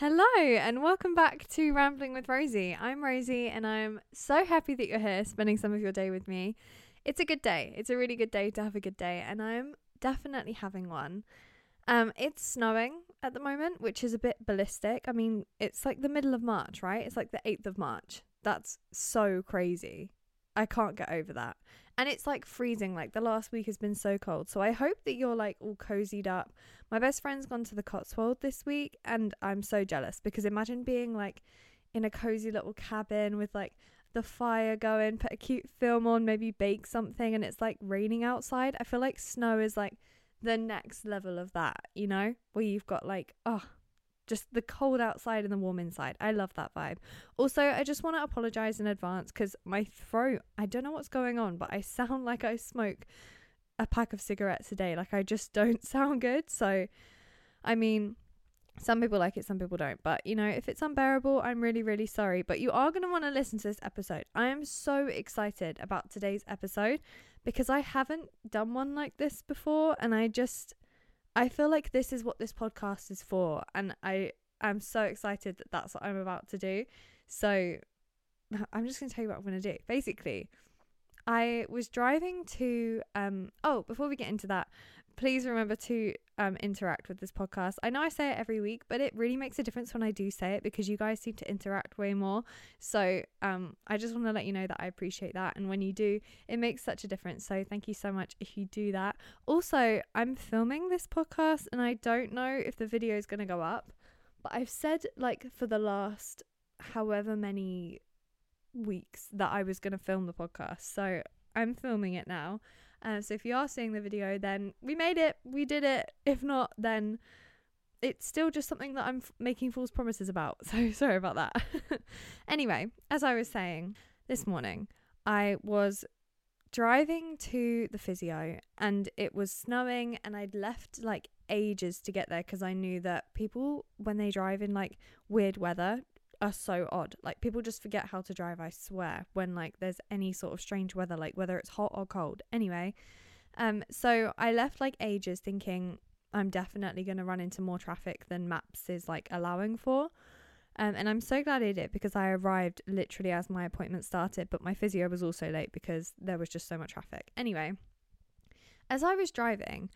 Hello, and welcome back to Rambling with Rosie. I'm Rosie, and I'm so happy that you're here spending some of your day with me. It's a good day. It's a really good day to have a good day, and I'm definitely having one. Um, it's snowing at the moment, which is a bit ballistic. I mean, it's like the middle of March, right? It's like the 8th of March. That's so crazy. I can't get over that. And it's like freezing. Like the last week has been so cold. So I hope that you're like all cozied up. My best friend's gone to the Cotswold this week and I'm so jealous because imagine being like in a cozy little cabin with like the fire going, put a cute film on, maybe bake something and it's like raining outside. I feel like snow is like the next level of that, you know? Where you've got like, oh, just the cold outside and the warm inside. I love that vibe. Also, I just want to apologize in advance because my throat, I don't know what's going on, but I sound like I smoke a pack of cigarettes a day. Like I just don't sound good. So, I mean, some people like it, some people don't. But, you know, if it's unbearable, I'm really, really sorry. But you are going to want to listen to this episode. I am so excited about today's episode because I haven't done one like this before. And I just, I feel like this is what this podcast is for, and I am so excited that that's what I'm about to do. So I'm just going to tell you what I'm going to do. Basically, I was driving to um oh, before we get into that, please remember to um, interact with this podcast. I know I say it every week, but it really makes a difference when I do say it because you guys seem to interact way more. So um, I just want to let you know that I appreciate that. And when you do, it makes such a difference. So thank you so much if you do that. Also, I'm filming this podcast and I don't know if the video is going to go up, but I've said like for the last however many weeks that I was going to film the podcast. So I'm filming it now. Uh, so if you are seeing the video, then we made it, we did it. If not, then it's still just something that I'm f- making false promises about. So sorry about that. anyway, as I was saying this morning, I was driving to the physio and it was snowing and I'd left like ages to get there because I knew that people when they drive in like weird weather are so odd. Like people just forget how to drive, I swear, when like there's any sort of strange weather, like whether it's hot or cold. Anyway, um so I left like ages thinking I'm definitely going to run into more traffic than maps is like allowing for. Um, and I'm so glad I did because I arrived literally as my appointment started, but my physio was also late because there was just so much traffic. Anyway, as I was driving,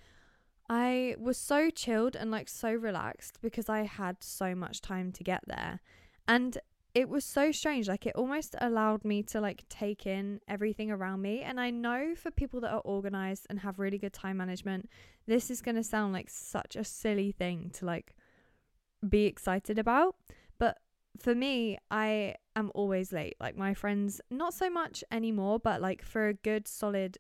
I was so chilled and like so relaxed because I had so much time to get there. And it was so strange. Like it almost allowed me to like take in everything around me. And I know for people that are organized and have really good time management, this is going to sound like such a silly thing to like be excited about. But for me, I am always late. Like my friends, not so much anymore, but like for a good solid,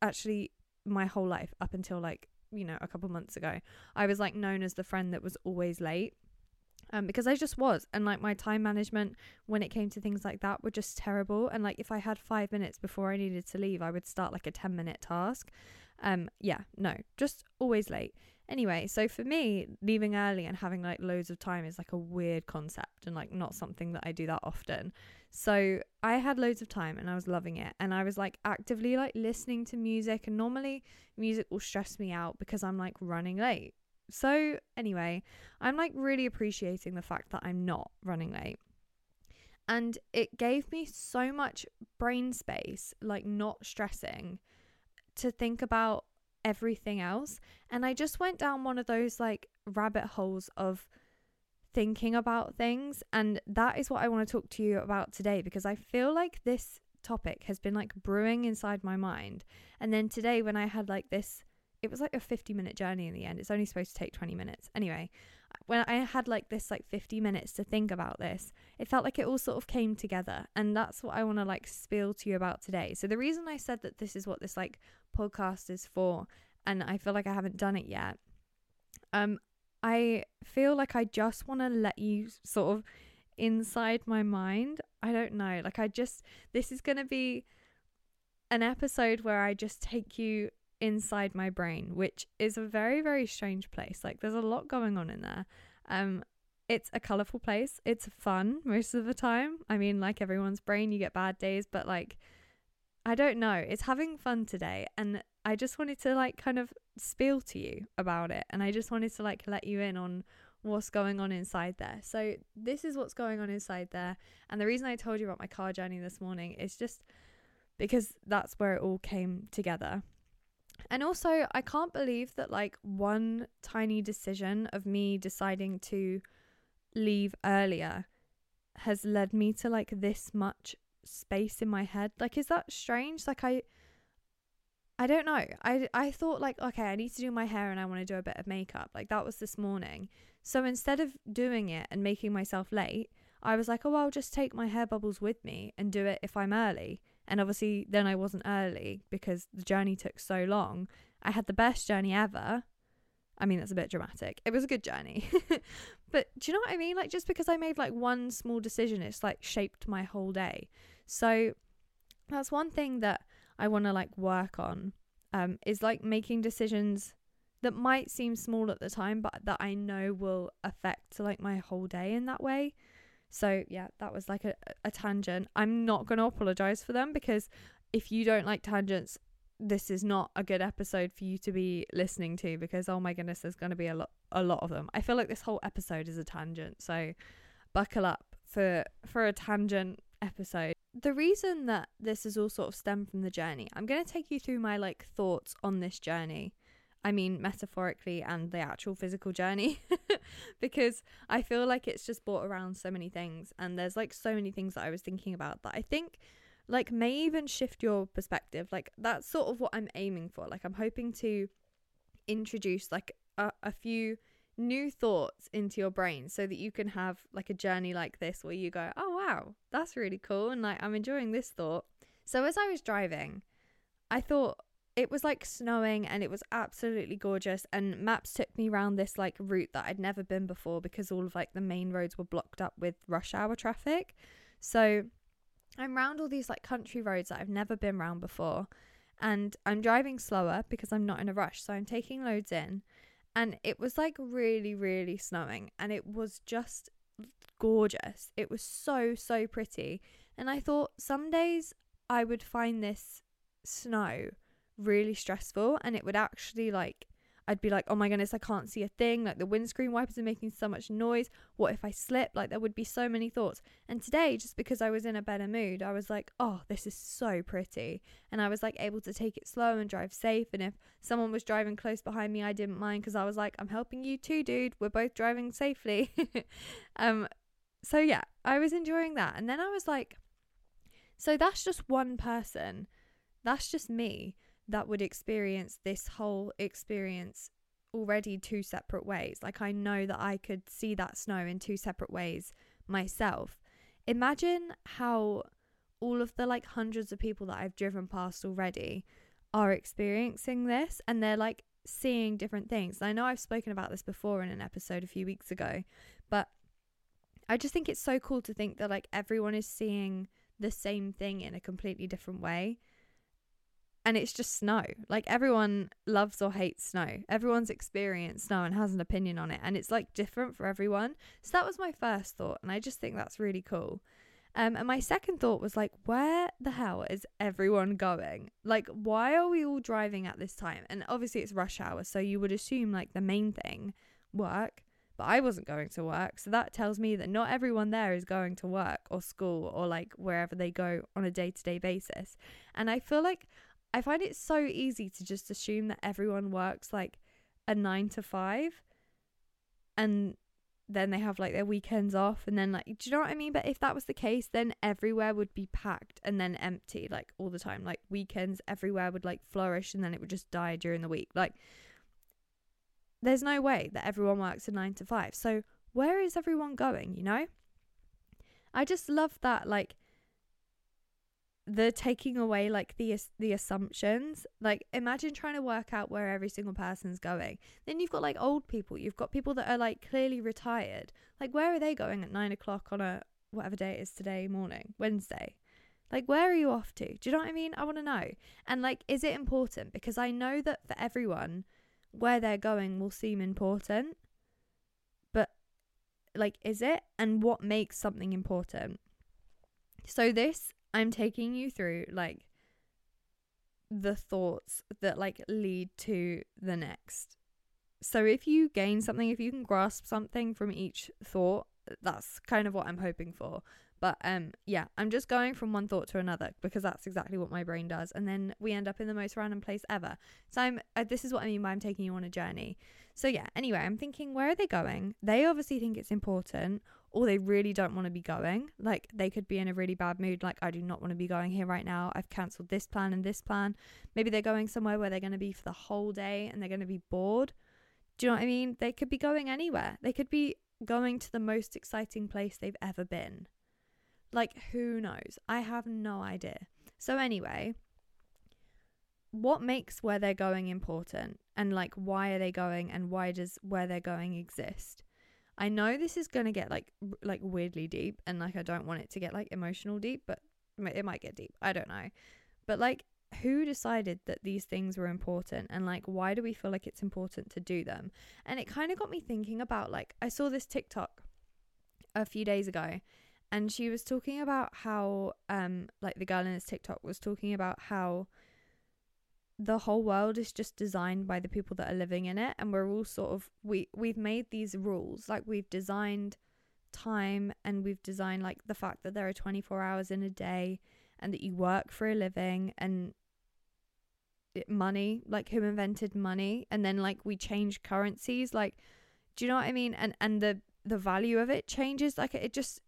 actually, my whole life up until like, you know, a couple months ago, I was like known as the friend that was always late um, because I just was. And like my time management when it came to things like that were just terrible. And like if I had five minutes before I needed to leave, I would start like a 10 minute task. Um, yeah, no, just always late. Anyway, so for me, leaving early and having like loads of time is like a weird concept and like not something that I do that often. So I had loads of time and I was loving it. And I was like actively like listening to music. And normally music will stress me out because I'm like running late. So, anyway, I'm like really appreciating the fact that I'm not running late. And it gave me so much brain space, like not stressing, to think about everything else. And I just went down one of those like rabbit holes of thinking about things. And that is what I want to talk to you about today because I feel like this topic has been like brewing inside my mind. And then today, when I had like this it was like a 50 minute journey in the end. It's only supposed to take 20 minutes. Anyway, when I had like this like 50 minutes to think about this, it felt like it all sort of came together. And that's what I want to like spill to you about today. So the reason I said that this is what this like podcast is for and I feel like I haven't done it yet. Um I feel like I just want to let you sort of inside my mind. I don't know. Like I just this is going to be an episode where I just take you inside my brain, which is a very, very strange place. Like there's a lot going on in there. Um, it's a colorful place. It's fun most of the time. I mean, like everyone's brain, you get bad days, but like, I don't know. It's having fun today. And I just wanted to like kind of spill to you about it. And I just wanted to like let you in on what's going on inside there. So, this is what's going on inside there. And the reason I told you about my car journey this morning is just because that's where it all came together. And also, I can't believe that like one tiny decision of me deciding to leave earlier has led me to like this much space in my head. Like, is that strange? Like, I. I don't know. I, I thought like okay, I need to do my hair and I want to do a bit of makeup. Like that was this morning. So instead of doing it and making myself late, I was like, "Oh, I'll just take my hair bubbles with me and do it if I'm early." And obviously, then I wasn't early because the journey took so long. I had the best journey ever. I mean, that's a bit dramatic. It was a good journey. but do you know what I mean? Like, just because I made like one small decision, it's like shaped my whole day. So that's one thing that I want to like work on um, is like making decisions that might seem small at the time, but that I know will affect like my whole day in that way. So yeah, that was like a, a tangent. I'm not going to apologize for them because if you don't like tangents, this is not a good episode for you to be listening to because oh my goodness, there's going to be a lot a lot of them. I feel like this whole episode is a tangent. So buckle up for for a tangent episode. The reason that this is all sort of stemmed from the journey, I'm going to take you through my like thoughts on this journey I mean, metaphorically and the actual physical journey, because I feel like it's just brought around so many things. And there's like so many things that I was thinking about that I think like may even shift your perspective. Like, that's sort of what I'm aiming for. Like, I'm hoping to introduce like a, a few new thoughts into your brain so that you can have like a journey like this where you go, oh wow, that's really cool. And like, I'm enjoying this thought. So, as I was driving, I thought, it was like snowing and it was absolutely gorgeous and maps took me around this like route that I'd never been before because all of like the main roads were blocked up with rush hour traffic. So I'm round all these like country roads that I've never been round before and I'm driving slower because I'm not in a rush. So I'm taking loads in and it was like really really snowing and it was just gorgeous. It was so so pretty and I thought some days I would find this snow really stressful and it would actually like I'd be like, oh my goodness, I can't see a thing. Like the windscreen wipers are making so much noise. What if I slip? Like there would be so many thoughts. And today, just because I was in a better mood, I was like, oh, this is so pretty. And I was like able to take it slow and drive safe. And if someone was driving close behind me, I didn't mind because I was like, I'm helping you too, dude. We're both driving safely. um, so yeah, I was enjoying that. And then I was like, so that's just one person. That's just me that would experience this whole experience already two separate ways. Like I know that I could see that snow in two separate ways myself. Imagine how all of the like hundreds of people that I've driven past already are experiencing this and they're like seeing different things. I know I've spoken about this before in an episode a few weeks ago, but I just think it's so cool to think that like everyone is seeing the same thing in a completely different way and it's just snow. Like everyone loves or hates snow. Everyone's experienced snow and has an opinion on it, and it's like different for everyone. So that was my first thought, and I just think that's really cool. Um, and my second thought was like, where the hell is everyone going? Like, why are we all driving at this time? And obviously, it's rush hour, so you would assume like the main thing, work. But I wasn't going to work, so that tells me that not everyone there is going to work or school or like wherever they go on a day to day basis. And I feel like I find it so easy to just assume that everyone works like a nine to five and then they have like their weekends off and then like do you know what I mean? But if that was the case, then everywhere would be packed and then empty like all the time. Like weekends everywhere would like flourish and then it would just die during the week. Like there's no way that everyone works a nine to five. So where is everyone going, you know? I just love that like the taking away like the the assumptions like imagine trying to work out where every single person's going. Then you've got like old people. You've got people that are like clearly retired. Like where are they going at nine o'clock on a whatever day it is today morning wednesday? Like where are you off to? Do you know what i mean? I want to know. And like is it important? Because i know that for everyone where they're going will seem important. But like is it? And what makes something important? So this I'm taking you through like the thoughts that like lead to the next so if you gain something, if you can grasp something from each thought, that's kind of what I'm hoping for. But um yeah, I'm just going from one thought to another because that's exactly what my brain does and then we end up in the most random place ever. So I'm uh, this is what I mean by I'm taking you on a journey. So yeah, anyway, I'm thinking where are they going? They obviously think it's important or they really don't want to be going. Like they could be in a really bad mood like I do not want to be going here right now. I've cancelled this plan and this plan. Maybe they're going somewhere where they're going to be for the whole day and they're going to be bored. Do you know what I mean? They could be going anywhere. They could be going to the most exciting place they've ever been. Like, who knows? I have no idea. So, anyway, what makes where they're going important? And, like, why are they going? And why does where they're going exist? I know this is going to get, like, like weirdly deep. And, like, I don't want it to get, like, emotional deep, but it might get deep. I don't know. But, like, who decided that these things were important and like why do we feel like it's important to do them and it kind of got me thinking about like i saw this tiktok a few days ago and she was talking about how um like the girl in this TikTok was talking about how the whole world is just designed by the people that are living in it and we're all sort of we we've made these rules. Like we've designed time and we've designed like the fact that there are 24 hours in a day and that you work for a living and money like who invented money? And then like we change currencies like do you know what i mean? And and the the value of it changes. Like it just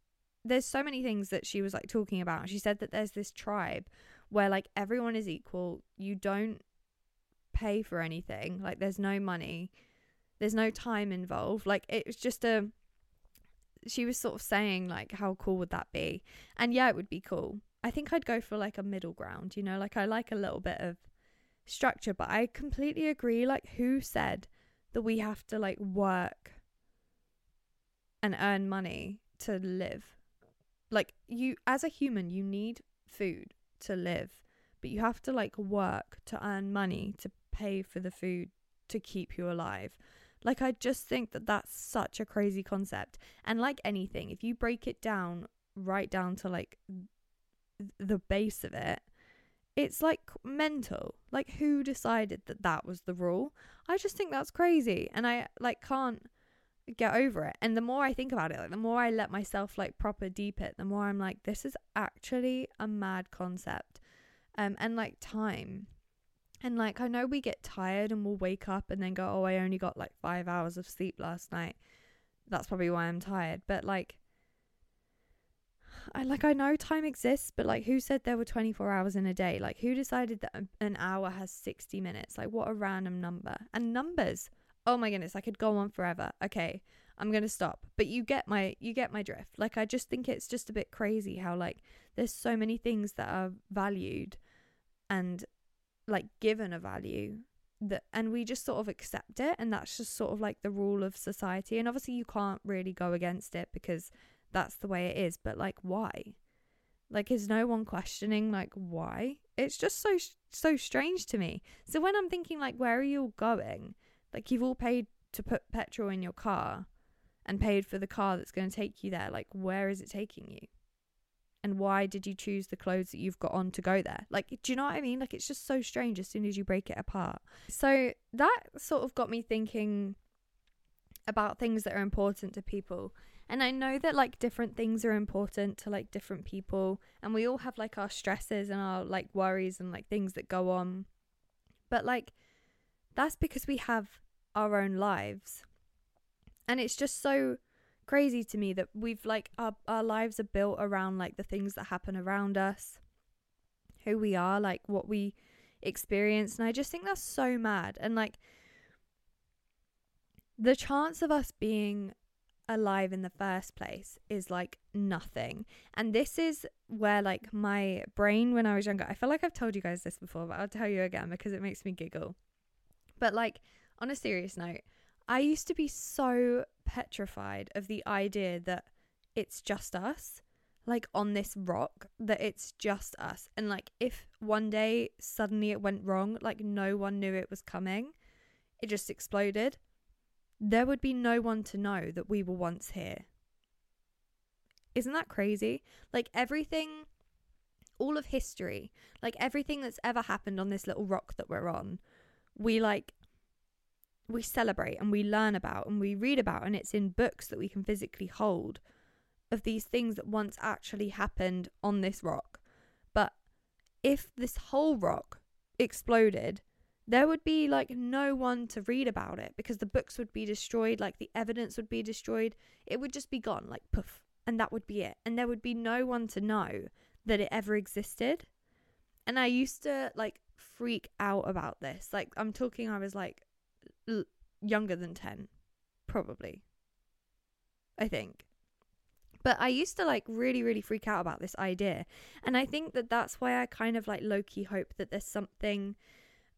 there's so many things that she was like talking about. She said that there's this tribe where like everyone is equal. You don't pay for anything. Like there's no money. There's no time involved. Like it was just a she was sort of saying like how cool would that be? And yeah, it would be cool. I think I'd go for like a middle ground, you know, like I like a little bit of structure, but I completely agree like who said that we have to like work and earn money to live? Like you as a human, you need food to live, but you have to like work to earn money to pay for the food to keep you alive. Like I just think that that's such a crazy concept. And like anything, if you break it down right down to like the base of it, it's like mental. Like who decided that that was the rule? I just think that's crazy and I like can't get over it. And the more I think about it, like the more I let myself like proper deep it, the more I'm like, this is actually a mad concept. Um, and like time. And like I know we get tired and we'll wake up and then go, Oh, I only got like five hours of sleep last night. That's probably why I'm tired. But like I like I know time exists, but like who said there were 24 hours in a day? Like who decided that an hour has 60 minutes? Like what a random number. And numbers oh my goodness, I could go on forever. Okay, I'm going to stop. But you get my you get my drift. Like I just think it's just a bit crazy how like there's so many things that are valued and like given a value that and we just sort of accept it and that's just sort of like the rule of society and obviously you can't really go against it because that's the way it is but like why like is no one questioning like why it's just so so strange to me so when i'm thinking like where are you all going like you've all paid to put petrol in your car and paid for the car that's going to take you there. Like where is it taking you? And why did you choose the clothes that you've got on to go there? Like, do you know what I mean? Like, it's just so strange as soon as you break it apart. So, that sort of got me thinking about things that are important to people. And I know that like different things are important to like different people, and we all have like our stresses and our like worries and like things that go on. But like, that's because we have our own lives. And it's just so crazy to me that we've like our our lives are built around like the things that happen around us, who we are, like what we experience. And I just think that's so mad. And like the chance of us being alive in the first place is like nothing. And this is where like my brain when I was younger, I feel like I've told you guys this before, but I'll tell you again because it makes me giggle. But like on a serious note, I used to be so petrified of the idea that it's just us, like on this rock, that it's just us. And like if one day suddenly it went wrong, like no one knew it was coming, it just exploded, there would be no one to know that we were once here. Isn't that crazy? Like everything, all of history, like everything that's ever happened on this little rock that we're on, we like we celebrate and we learn about and we read about and it's in books that we can physically hold of these things that once actually happened on this rock. But if this whole rock exploded, there would be like no one to read about it because the books would be destroyed, like the evidence would be destroyed. It would just be gone, like poof, and that would be it. And there would be no one to know that it ever existed. And I used to like freak out about this. Like, I'm talking, I was like l- younger than 10, probably. I think. But I used to like really, really freak out about this idea. And I think that that's why I kind of like low key hope that there's something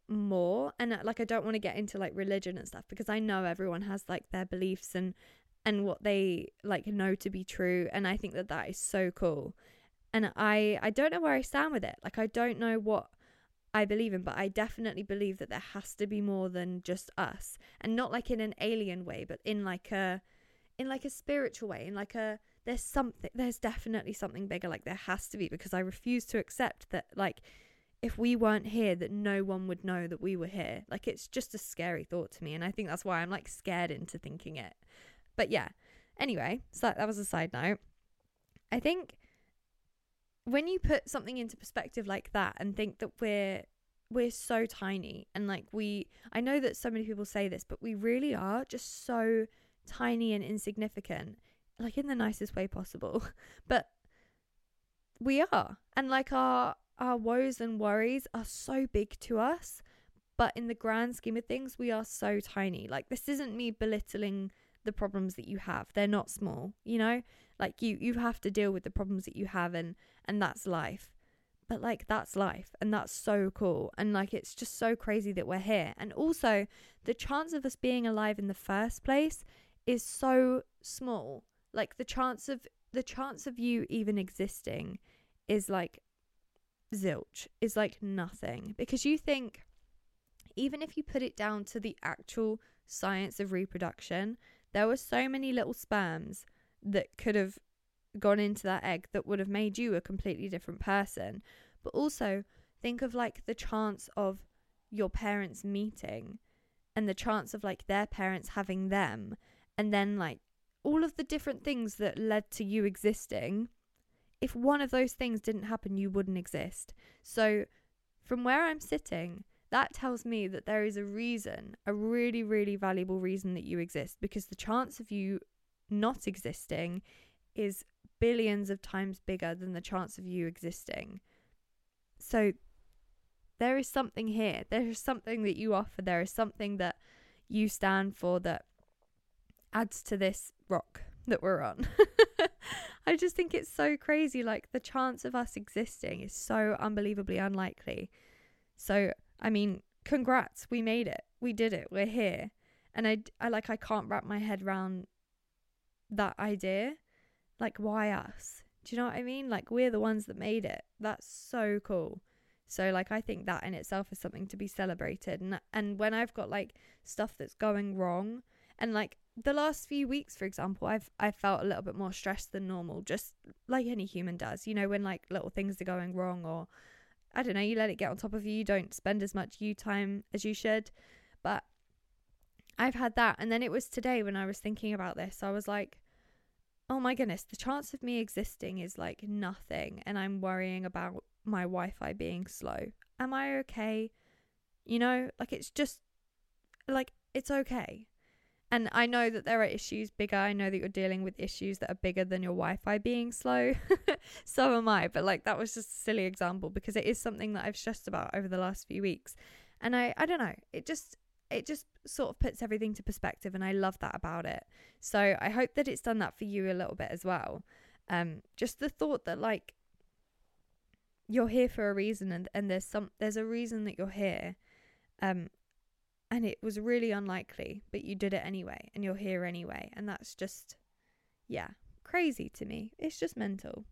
more. And uh, like, I don't want to get into like religion and stuff because I know everyone has like their beliefs and, and what they like know to be true. And I think that that is so cool. And I, I don't know where I stand with it. Like, I don't know what I believe in, but I definitely believe that there has to be more than just us. And not like in an alien way, but in like a, in like a spiritual way, in like a, there's something there's definitely something bigger like there has to be because I refuse to accept that like if we weren't here that no one would know that we were here. Like it's just a scary thought to me and I think that's why I'm like scared into thinking it. But yeah. Anyway so that was a side note. I think when you put something into perspective like that and think that we're we're so tiny and like we I know that so many people say this but we really are just so tiny and insignificant like in the nicest way possible. But we are. And like our our woes and worries are so big to us, but in the grand scheme of things, we are so tiny. Like this isn't me belittling the problems that you have. They're not small, you know? Like you you have to deal with the problems that you have and and that's life. But like that's life and that's so cool. And like it's just so crazy that we're here. And also the chance of us being alive in the first place is so small like the chance of the chance of you even existing is like zilch is like nothing because you think even if you put it down to the actual science of reproduction there were so many little sperms that could have gone into that egg that would have made you a completely different person but also think of like the chance of your parents meeting and the chance of like their parents having them and then like all of the different things that led to you existing, if one of those things didn't happen, you wouldn't exist. So, from where I'm sitting, that tells me that there is a reason, a really, really valuable reason that you exist because the chance of you not existing is billions of times bigger than the chance of you existing. So, there is something here. There is something that you offer. There is something that you stand for that adds to this rock that we're on. I just think it's so crazy. Like the chance of us existing is so unbelievably unlikely. So, I mean, congrats, we made it. We did it. We're here. And I, I like, I can't wrap my head around that idea. Like, why us? Do you know what I mean? Like, we're the ones that made it. That's so cool. So, like, I think that in itself is something to be celebrated. And, and when I've got like stuff that's going wrong, and like the last few weeks, for example, I've I felt a little bit more stressed than normal, just like any human does. You know, when like little things are going wrong, or I don't know, you let it get on top of you. You don't spend as much you time as you should. But I've had that, and then it was today when I was thinking about this. I was like, oh my goodness, the chance of me existing is like nothing, and I'm worrying about my Wi-Fi being slow. Am I okay? You know, like it's just like it's okay and I know that there are issues bigger. I know that you're dealing with issues that are bigger than your Wi Fi being slow. so am I. But like that was just a silly example because it is something that I've stressed about over the last few weeks. And I, I don't know, it just it just sort of puts everything to perspective and I love that about it. So I hope that it's done that for you a little bit as well. Um just the thought that like you're here for a reason and, and there's some there's a reason that you're here. Um and it was really unlikely, but you did it anyway, and you're here anyway. And that's just, yeah, crazy to me. It's just mental.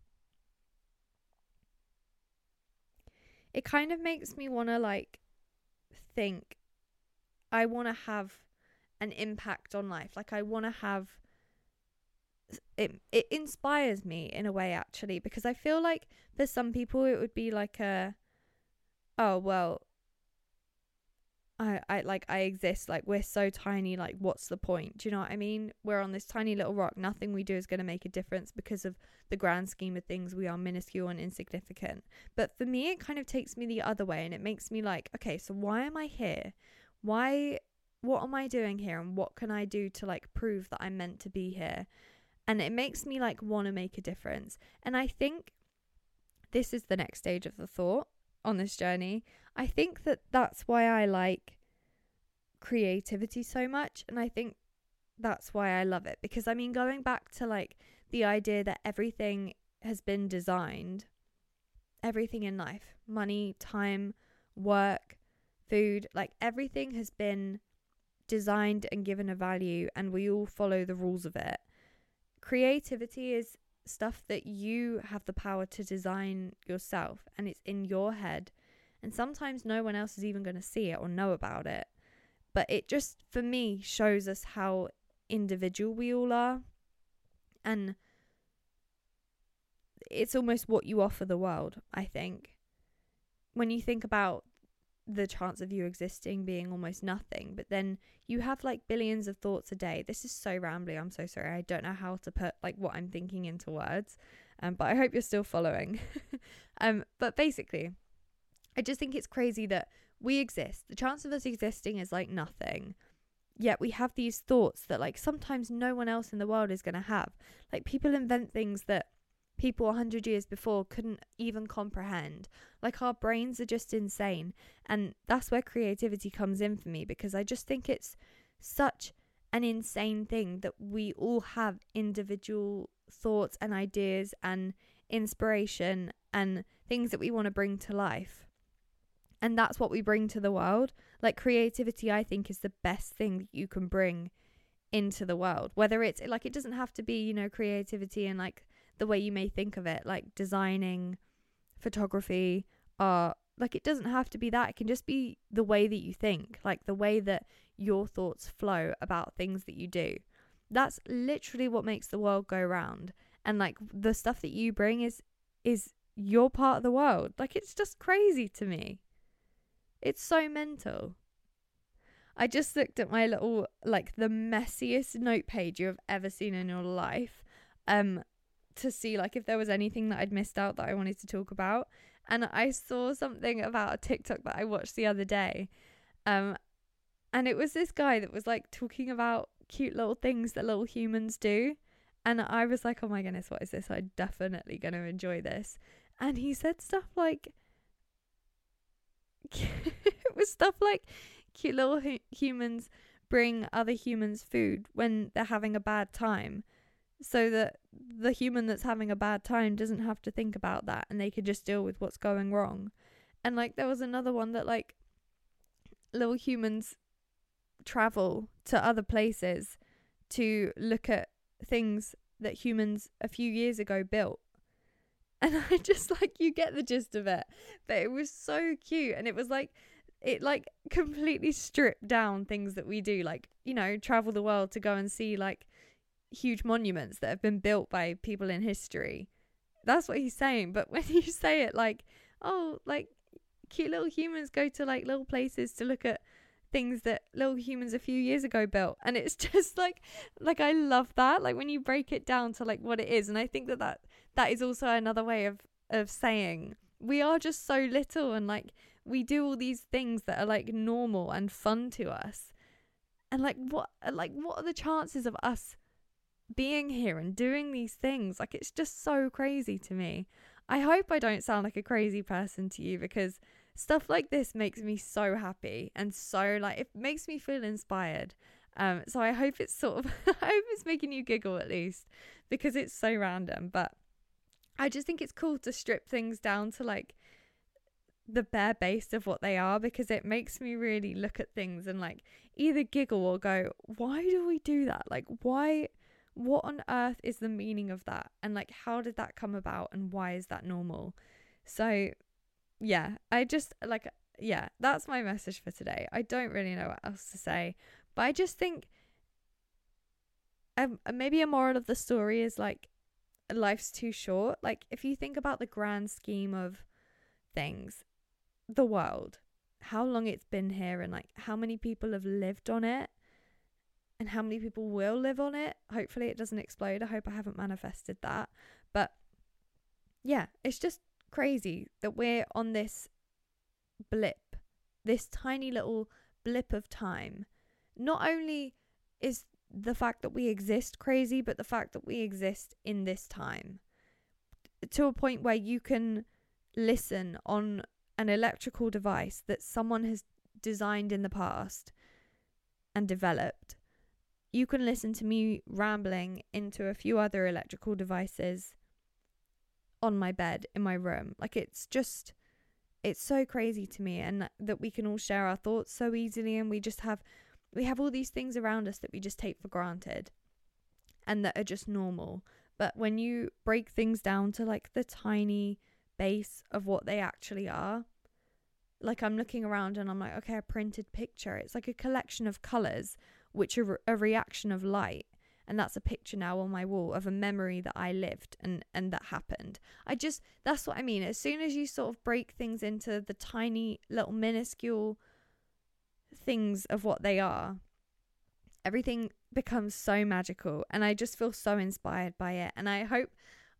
It kind of makes me want to like think I want to have an impact on life. Like, I want to have it it inspires me in a way actually because I feel like for some people it would be like a oh well I, I like I exist. Like we're so tiny. Like what's the point? Do you know what I mean? We're on this tiny little rock. Nothing we do is going to make a difference because of the grand scheme of things. We are minuscule and insignificant. But for me it kind of takes me the other way and it makes me like okay so why am I here why what am I doing here and what can I do to like prove that I'm meant to be here and it makes me like want to make a difference and I think this is the next stage of the thought on this journey I think that that's why I like creativity so much. And I think that's why I love it. Because I mean, going back to like the idea that everything has been designed, everything in life money, time, work, food like everything has been designed and given a value, and we all follow the rules of it. Creativity is stuff that you have the power to design yourself, and it's in your head and sometimes no one else is even going to see it or know about it. But it just, for me, shows us how individual we all are. And it's almost what you offer the world, I think. When you think about the chance of you existing being almost nothing, but then you have like billions of thoughts a day. This is so rambly. I'm so sorry. I don't know how to put like what I'm thinking into words. Um, but I hope you're still following. um, but basically, I just think it's crazy that we exist. The chance of us existing is like nothing. Yet we have these thoughts that like sometimes no one else in the world is going to have. Like people invent things that people 100 years before couldn't even comprehend. Like our brains are just insane. And that's where creativity comes in for me because I just think it's such an insane thing that we all have individual thoughts and ideas and inspiration and things that we want to bring to life and that's what we bring to the world like creativity i think is the best thing that you can bring into the world whether it's like it doesn't have to be you know creativity and like the way you may think of it like designing photography art like it doesn't have to be that. It can just be the way that you think like the way that your thoughts flow about things that you do. That's literally what makes the world go round. And like the stuff that you bring is is your part of the world. Like it's just crazy to me. It's so mental. I just looked at my little like the messiest note page you have ever seen in your life. Um to see like if there was anything that I'd missed out that I wanted to talk about. And I saw something about a TikTok that I watched the other day um and it was this guy that was like talking about cute little things that little humans do. And I was like oh my goodness what is this? I'm definitely going to enjoy this. And he said stuff like it was stuff like cute little hu- humans bring other humans food when they're having a bad time so that the human that's having a bad time doesn't have to think about that and they can just deal with what's going wrong. And like there was another one that like little humans travel to other places to look at things that humans a few years ago built and I just like you get the gist of it. But it was so cute and it was like it like completely stripped down things that we do like, you know, travel the world to go and see like huge monuments that have been built by people in history. That's what he's saying, but when you say it like, oh, like cute little humans go to like little places to look at things that little humans a few years ago built and it's just like like I love that like when you break it down to like what it is and I think that that that is also another way of of saying we are just so little and like we do all these things that are like normal and fun to us and like what like what are the chances of us being here and doing these things like it's just so crazy to me. I hope i don't sound like a crazy person to you because stuff like this makes me so happy and so like it makes me feel inspired. Um so i hope it's sort of i hope it's making you giggle at least because it's so random. But I just think it's cool to strip things down to like the bare base of what they are because it makes me really look at things and like either giggle or go, why do we do that? Like, why, what on earth is the meaning of that? And like, how did that come about and why is that normal? So, yeah, I just like, yeah, that's my message for today. I don't really know what else to say, but I just think um, maybe a moral of the story is like life's too short. Like, if you think about the grand scheme of things, the world, how long it's been here and like how many people have lived on it and how many people will live on it. Hopefully, it doesn't explode. I hope I haven't manifested that. But yeah, it's just crazy that we're on this blip, this tiny little blip of time. Not only is the fact that we exist crazy, but the fact that we exist in this time to a point where you can listen on an electrical device that someone has designed in the past and developed. You can listen to me rambling into a few other electrical devices on my bed in my room. Like it's just it's so crazy to me and that we can all share our thoughts so easily and we just have we have all these things around us that we just take for granted and that are just normal. But when you break things down to like the tiny base of what they actually are, like I'm looking around and I'm like, okay, a printed picture. It's like a collection of colors, which are a reaction of light. And that's a picture now on my wall of a memory that I lived and, and that happened. I just, that's what I mean. As soon as you sort of break things into the tiny little minuscule things of what they are, everything becomes so magical. And I just feel so inspired by it. And I hope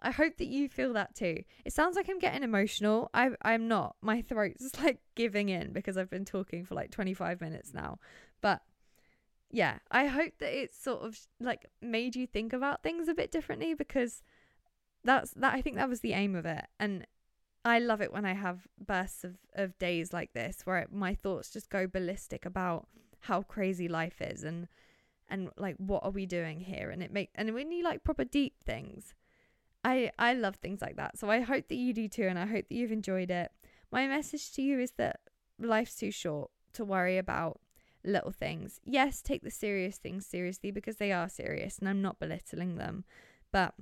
I hope that you feel that too. It sounds like I'm getting emotional. I I'm not. My throat's like giving in because I've been talking for like 25 minutes now. But yeah, I hope that it's sort of like made you think about things a bit differently because that's that I think that was the aim of it. And I love it when I have bursts of, of days like this where it, my thoughts just go ballistic about how crazy life is and and like what are we doing here and it make and when you like proper deep things I I love things like that. So I hope that you do too and I hope that you've enjoyed it. My message to you is that life's too short to worry about little things. Yes, take the serious things seriously because they are serious and I'm not belittling them. But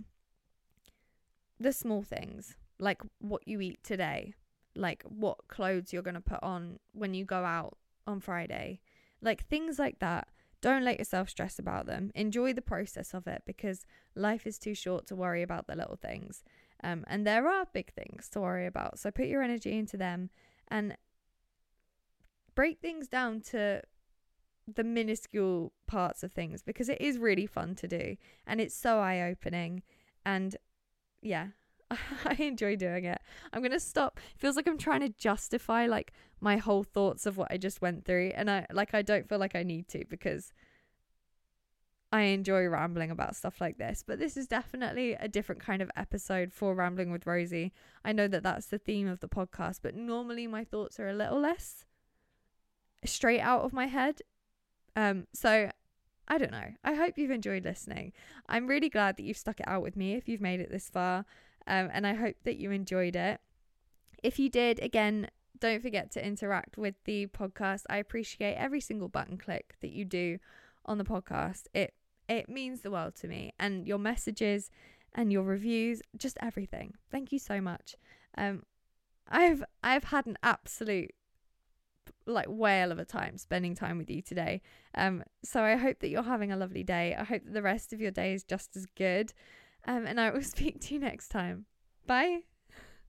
the small things, like what you eat today, like what clothes you're going to put on when you go out on Friday, like things like that don't let yourself stress about them. Enjoy the process of it because life is too short to worry about the little things. Um, and there are big things to worry about. So put your energy into them and break things down to the minuscule parts of things because it is really fun to do and it's so eye opening. And yeah, I enjoy doing it. I'm going to stop. It feels like I'm trying to justify like my whole thoughts of what I just went through and I like I don't feel like I need to because I enjoy rambling about stuff like this, but this is definitely a different kind of episode for Rambling with Rosie. I know that that's the theme of the podcast, but normally my thoughts are a little less straight out of my head. Um so I don't know. I hope you've enjoyed listening. I'm really glad that you've stuck it out with me if you've made it this far. Um, and I hope that you enjoyed it. If you did, again, don't forget to interact with the podcast. I appreciate every single button click that you do on the podcast. It it means the world to me and your messages and your reviews, just everything. Thank you so much. Um I've I've had an absolute like whale of a time spending time with you today. Um so I hope that you're having a lovely day. I hope that the rest of your day is just as good. Um, and I will speak to you next time. Bye.